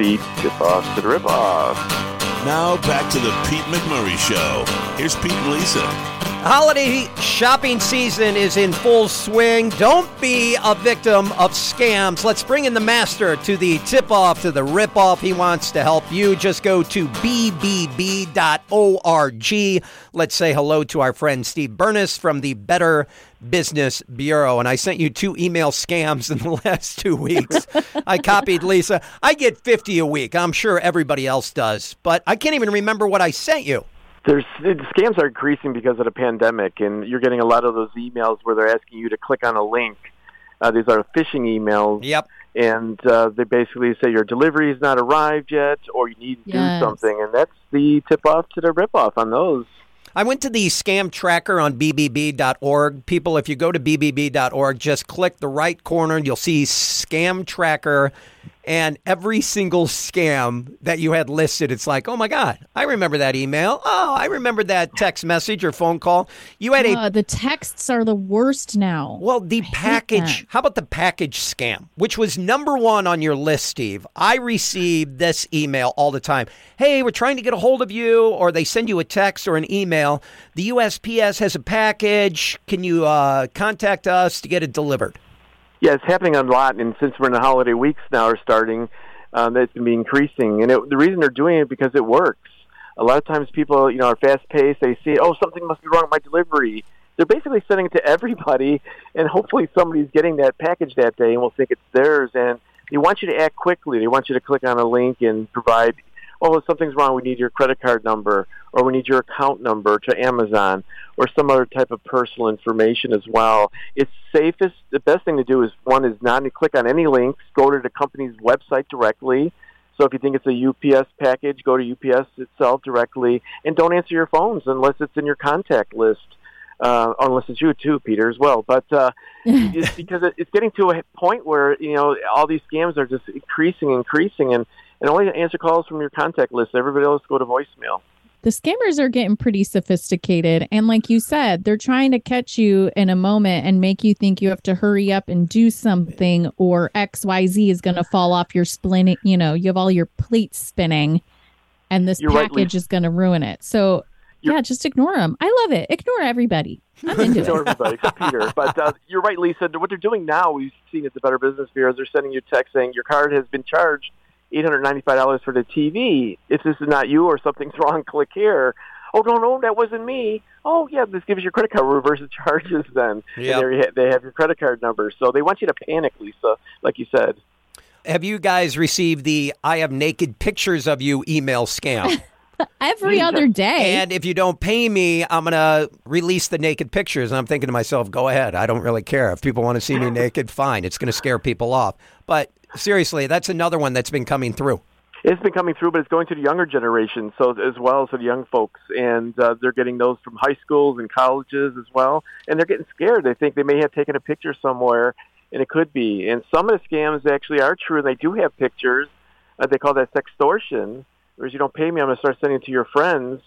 the tip off to the rip off. Now back to the Pete McMurray Show. Here's Pete and Lisa. Holiday shopping season is in full swing. Don't be a victim of scams. Let's bring in the master to the tip off, to the rip off. He wants to help you. Just go to bbb.org. Let's say hello to our friend Steve Bernas from the Better Business Bureau. And I sent you two email scams in the last two weeks. I copied Lisa. I get 50 a week. I'm sure everybody else does, but I can't even remember what I sent you. There's the scams are increasing because of the pandemic, and you're getting a lot of those emails where they're asking you to click on a link. Uh, these are phishing emails. Yep. And uh, they basically say your delivery has not arrived yet, or you need to Yes. do something, and that's the tip off to the rip off on those. I went to the scam tracker on bbb.org. People, if you go to bbb.org, just click the right corner and you'll see scam tracker. And every single scam that you had listed, it's like, oh my God, I remember that email. Oh, I remember that text message or phone call. You had a Uh, the texts are the worst now. well, the hate package. How about the package scam, which was number one on your list, Steve? I received this email all the time. Hey, we're trying to get a hold of you, or they send you a text or an email. The USPS has a package. Can you uh, contact us to get it delivered? Yeah, it's happening a lot, and since we're in the holiday weeks now are starting, um, it's going to be increasing. And it, the reason they're doing it because it works. A lot of times people, you know, are fast paced. They see, oh, something must be wrong with my delivery. They're basically sending it to everybody, and hopefully somebody's getting that package that day and will think it's theirs. And they want you to act quickly. They want you to click on a link and provide, oh, if something's wrong, we need your credit card number, or we need your account number to Amazon, or some other type of personal information as well. It's safest. The best thing to do is one is not to click on any links. Go to the company's website directly. So if you think it's a UPS package, go to UPS itself directly, and don't answer your phones unless it's in your contact list. Uh, unless it's you too, Peter, as well. But uh, it's because it, it's getting to a point where you know all these scams are just increasing, increasing, and and only answer calls from your contact list. Everybody else go to voicemail. the scammers are getting pretty sophisticated and like you said they're trying to catch you in a moment and make you think you have to hurry up and do something or xyz is going to fall off your spinning you know you have all your plates spinning and this You're package is going to ruin it so You're- yeah just ignore them i love it ignore everybody i'm into to it everybody except Peter. But uh, you're right, Lisa. What they're doing now, we've seen at the Better Business Bureau, is they're sending you a text saying your card has been charged $895 for the TV. If this is not you or something's wrong, click here. Oh, no, no, that wasn't me. Oh, yeah, this gives your credit card reverses charges then. Yep. And you ha- they have your credit card number. So they want you to panic, Lisa, like you said. Have you guys received the I have naked pictures of you email scam? every other day And if you don't pay me, I'm going to release the naked pictures. And I'm thinking to myself, go ahead. I don't really care. If people want to see me naked, fine. It's going to scare people off. But seriously, that's another one that's been coming through. It's been coming through, but it's going to the younger generation, so as well as the young folks, and uh, they're getting those from high schools and colleges as well, and they're getting scared. They think they may have taken a picture somewhere, and it could be. And some of the scams actually are true, and they do have pictures. Uh, they call that sextortion, whereas you don't pay me, I'm going to start sending it to your friends.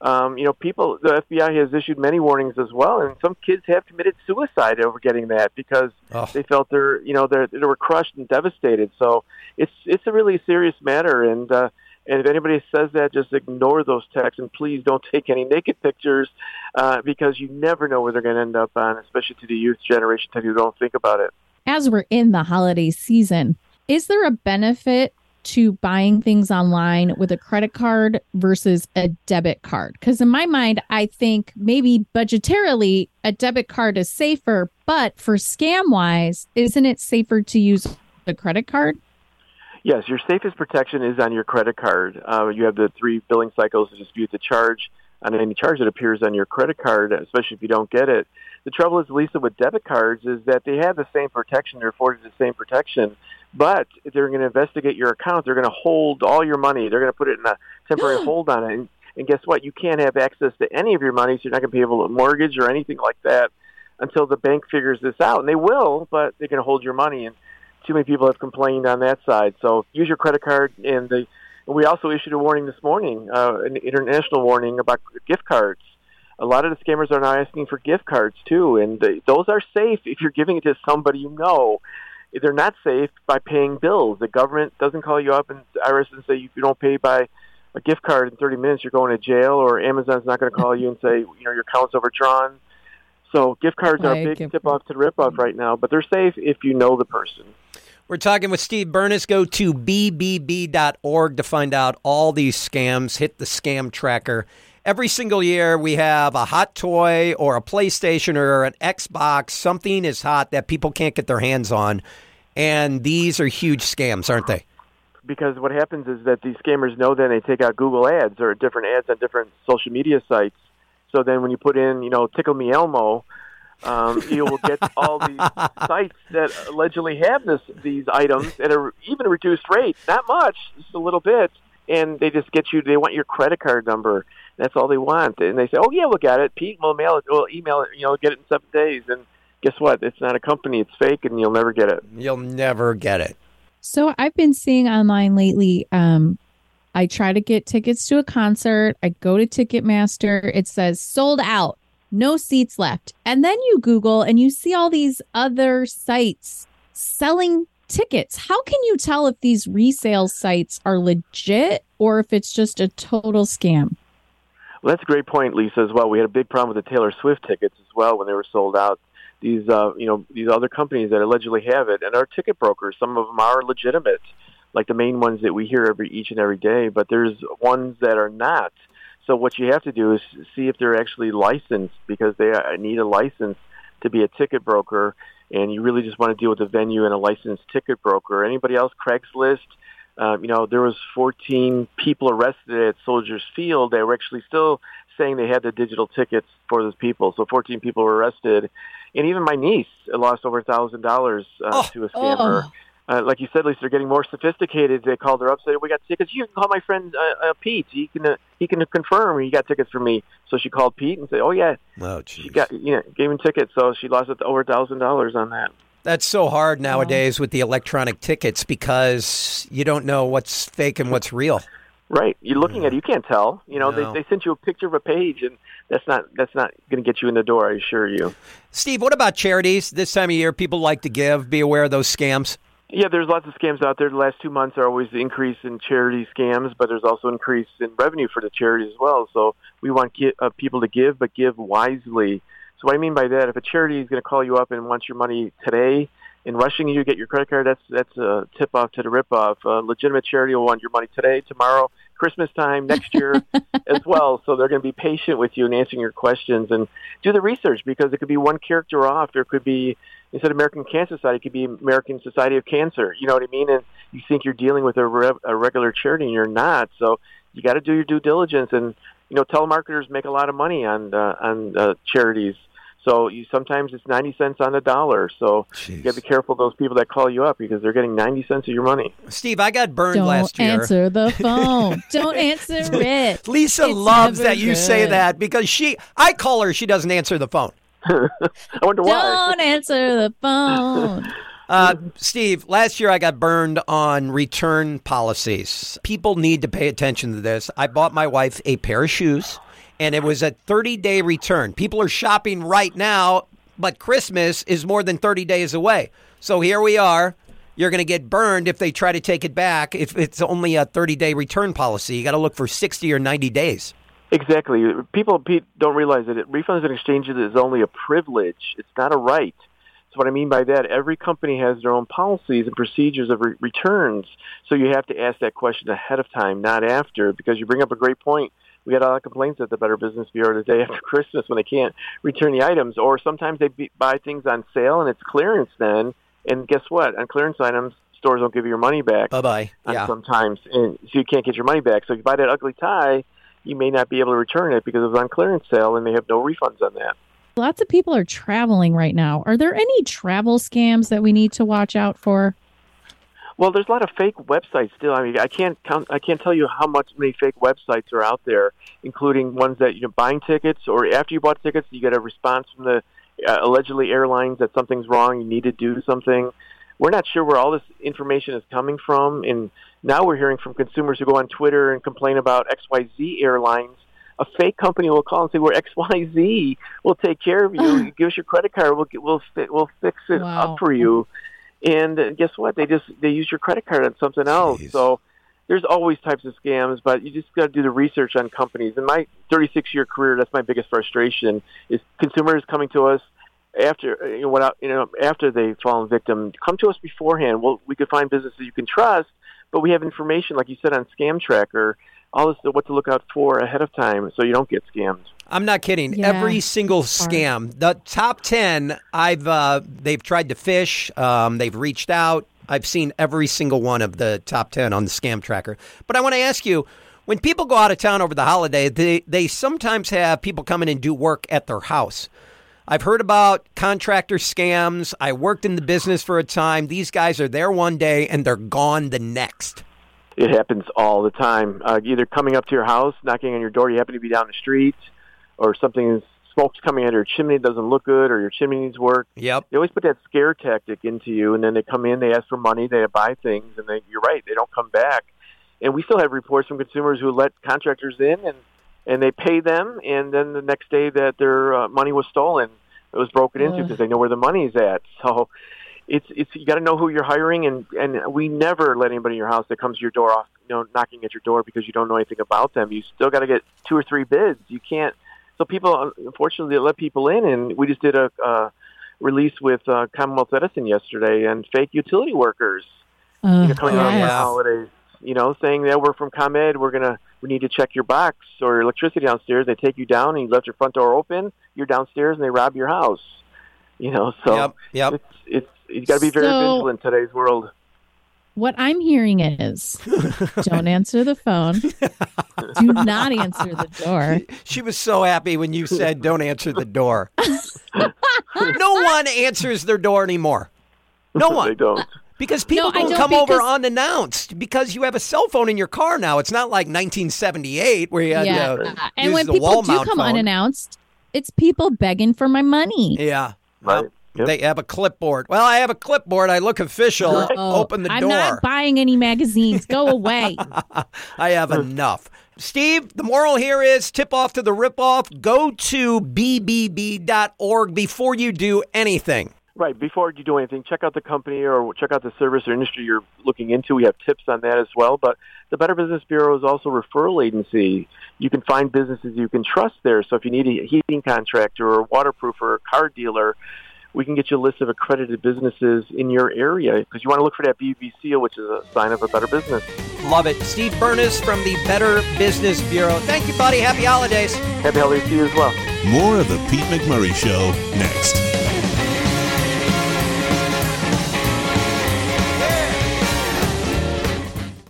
Um, you know, people. The FBI has issued many warnings as well, and some kids have committed suicide over getting that because Oh. they felt they're, you know, they're, they were crushed and devastated. So it's it's a really serious matter, and uh, and if anybody says that, just ignore those texts, and please don't take any naked pictures uh, because you never know where they're going to end up on, especially to the youth generation who don't think about it. as we're in the holiday season, is there a benefit to buying things online with a credit card versus a debit card? Because in my mind, I think maybe budgetarily a debit card is safer, but for scam wise, isn't it safer to use a credit card? Yes, your safest protection is on your credit card. Uh, you have the three billing cycles to dispute the charge on any charge that appears on your credit card, especially if you don't get it. The trouble is, Lisa, with debit cards is that they have the same protection. They're afforded the same protection, but if they're going to investigate your account. They're going to hold all your money. They're going to put it in a temporary hold on it. And, and guess what? You can't have access to any of your money, so you're not going to be able to mortgage or anything like that until the bank figures this out. And they will, but they're going to hold your money. And too many people have complained on that side. So use your credit card. And, the, and we also issued a warning this morning, uh, an international warning about gift cards. A lot of the scammers are now asking for gift cards too, and they, those are safe if you're giving it to somebody you know. They're not safe by paying bills. The government doesn't call you up and IRS and say if you don't pay by a gift card in 30 minutes, you're going to jail, or Amazon's not going to call you and say you know your account's overdrawn. So gift cards are a big tip off to rip off right now, but they're safe if you know the person. We're talking with Steve Bernas. Go to bbb.org to find out all these scams. Hit the scam tracker. Every single year, we have a hot toy or a PlayStation or an Xbox. Something is hot that people can't get their hands on. And these are huge scams, aren't they? because what happens is that these scammers know then they take out Google ads or different ads on different social media sites. So then when you put in, you know, Tickle Me Elmo, um, you will get all these sites that allegedly have this these items at a even a reduced rate, not much, just a little bit, and they just get you. They want your credit card number. That's all they want, and they say, "Oh yeah, we'll get it. Pete, we'll mail it. We'll email it. You know, get it in seven days." And guess what? It's not a company. It's fake, and you'll never get it. You'll never get it. So I've been seeing online lately. Um, I try to get tickets to a concert. I go to Ticketmaster. It says sold out, no seats left. And then you Google and you see all these other sites selling tickets. How can you tell if these resale sites are legit or if it's just a total scam? Well, that's a great point, Lisa. As well, we had a big problem with the Taylor Swift tickets as well when they were sold out. These, uh, you know, these other companies that allegedly have it, and our ticket brokers, some of them are legitimate, like the main ones that we hear every each and every day. But there's ones that are not. So what you have to do is see if they're actually licensed because they uh, need a license to be a ticket broker, and you really just want to deal with a venue and a licensed ticket broker. Anybody else? Craigslist. Uh, you know, there was 14 people arrested at Soldiers Field. They were actually still saying they had the digital tickets for those people. So 14 people were arrested, and even my niece lost over a thousand dollars uh, Oh. to a scammer. Oh. Uh, like you said, Lisa, they're getting more sophisticated. They called her up, said, "We got tickets. You can call my friend uh, uh, Pete. He can uh, he can confirm he got tickets for me." So she called Pete and said, "Oh yeah, Oh, she geez. got you know gave him tickets." So she lost over a thousand dollars on that. That's so hard nowadays with the electronic tickets because you don't know what's fake and what's real. Right. You're looking at it. You can't tell. You know, No. they, they sent you a picture of a page, and that's not that's not going to get you in the door. I assure you. Steve, what about charities? This time of year, people like to give. Be aware of those scams. Yeah, there's lots of scams out there. The last two months are always the increase in charity scams, but there's also increase in revenue for the charities as well. So we want ki- uh, people to give, but give wisely. So what I mean by that, if a charity is going to call you up and wants your money today and rushing you to get your credit card, that's that's a tip off to the rip off. A legitimate charity will want your money today, tomorrow, Christmas time, next year as well. So they're going to be patient with you and answering your questions and do the research because it could be one character off. There could be instead of American Cancer Society, it could be American Society of Cancer. You know what I mean? And you think you're dealing with a, re- a regular charity, and you're not. So you got to do your due diligence. And you know, telemarketers make a lot of money on uh, on uh, charities. So you sometimes it's ninety cents on the dollar. So you got to be careful of those people that call you up because they're getting ninety cents of your money. Steve, I got burned last year. Don't last year. answer the phone. Don't answer it. Lisa It's loves that you say that because she, I call her, she doesn't answer the phone. I wonder why. Don't answer the phone. Uh, Steve, last year I got burned on return policies. People need to pay attention to this. I bought my wife a pair of shoes, and it was a 30 day return. People are shopping right now, but Christmas is more than 30 days away. So here we are. You're going to get burned if they try to take it back. If it's only a 30 day return policy, you got to look for 60 or 90 days. Exactly. People don't realize that refunds and exchanges is only a privilege. It's not a right. So what I mean by that, every company has their own policies and procedures of re- returns. So you have to ask that question ahead of time, not after, because you bring up a great point. We had a lot of complaints at the Better Business Bureau the day after Christmas when they can't return the items, or sometimes they be, buy things on sale and it's clearance then. And guess what? On clearance items, stores don't give you your money back Bye bye. Yeah. sometimes, and so you can't get your money back. So if you buy that ugly tie, you may not be able to return it because it was on clearance sale, and they have no refunds on that. Lots of people are traveling right now. Are there any travel scams that we need to watch out for? Well, there's a lot of fake websites still. I mean, I can't count. I can't tell you how much many fake websites are out there, including ones that you know buying tickets or after you bought tickets, you get a response from the uh, allegedly airlines that something's wrong. You need to do something. We're not sure where all this information is coming from, and now we're hearing from consumers who go on Twitter and complain about XYZ Airlines. A fake company will call and say, "We're XYZ. We'll take care of you. Give us your credit card. We'll get, we'll fi- we'll fix it Wow. up for you." And guess what? They just they use your credit card on something else. Jeez. So there's always types of scams, but you just got to do the research on companies. In my 36 year career, that's my biggest frustration is consumers coming to us after you know, what you know after they've fallen victim. Come to us beforehand. Well, we could find businesses you can trust, but we have information, like you said, on Scam Tracker, all this what to look out for ahead of time, so you don't get scammed. I'm not kidding. Yeah. Every single scam, the top ten, I've uh, they've tried to fish. Um, they've reached out. I've seen every single one of the top ten on the scam tracker. But I want to ask you, when people go out of town over the holiday, they they sometimes have people come in and do work at their house. I've heard about contractor scams. I worked in the business for a time. These guys are there one day and they're gone the next. It happens all the time. Uh, either coming up to your house, knocking on your door, you happen to be down the street, or something is smoke's coming out of your chimney doesn't look good, or your chimney needs work. Yep. They always put that scare tactic into you, and then they come in, they ask for money, they buy things, and they, you're right, they don't come back. And we still have reports from consumers who let contractors in, and and they pay them, and then the next day that their uh, money was stolen, it was broken into because they know where the money's at. So it's it's you got to know who you're hiring, and and we never let anybody in your house that comes to your door off, you know, knocking at your door because you don't know anything about them. You still got to get two or three bids. You can't. So people, unfortunately, they let people in, and we just did a uh, release with uh, Commonwealth Edison yesterday, and fake utility workers you know, Ugh, coming around the yes. holidays. You know, saying that we're from ComEd, we're gonna we need to check your box or your electricity downstairs. They take you down, and you left your front door open. You're downstairs, and they rob your house. You know, so Yep. Yep. it's it's you got to be very So- vigilant in today's world. What I'm hearing is don't answer the phone. Do not answer the door. She was so happy when you said, "Don't answer the door." no one answers their door anymore. No one. they one, don't. because people No, don't don't come over unannounced. Because you have a cell phone in your car now. It's not like 1978 where you had yeah. to and use when the people do come phone. unannounced, it's people begging for my money. Yeah. Right. Well, Yep. They have a clipboard. Well, I have a clipboard. I look official. Oh, Open the door. I'm not buying any magazines. Go away. I have enough. Steve, the moral here is tip off to the ripoff. Go to bbb.org before you do anything. Right. Before you do anything, check out the company or check out the service or industry you're looking into. We have tips on that as well. But the Better Business Bureau is also a referral agency. You can find businesses you can trust there. So if you need a heating contractor or a waterproofer or a car dealer, we can get you a list of accredited businesses in your area because you want to look for that BB seal, which is a sign of a better business. Love it. Steve Bernas from the Better Business Bureau. Thank you, buddy. Happy holidays. Happy holidays to you as well. More of the Pete McMurray Show next.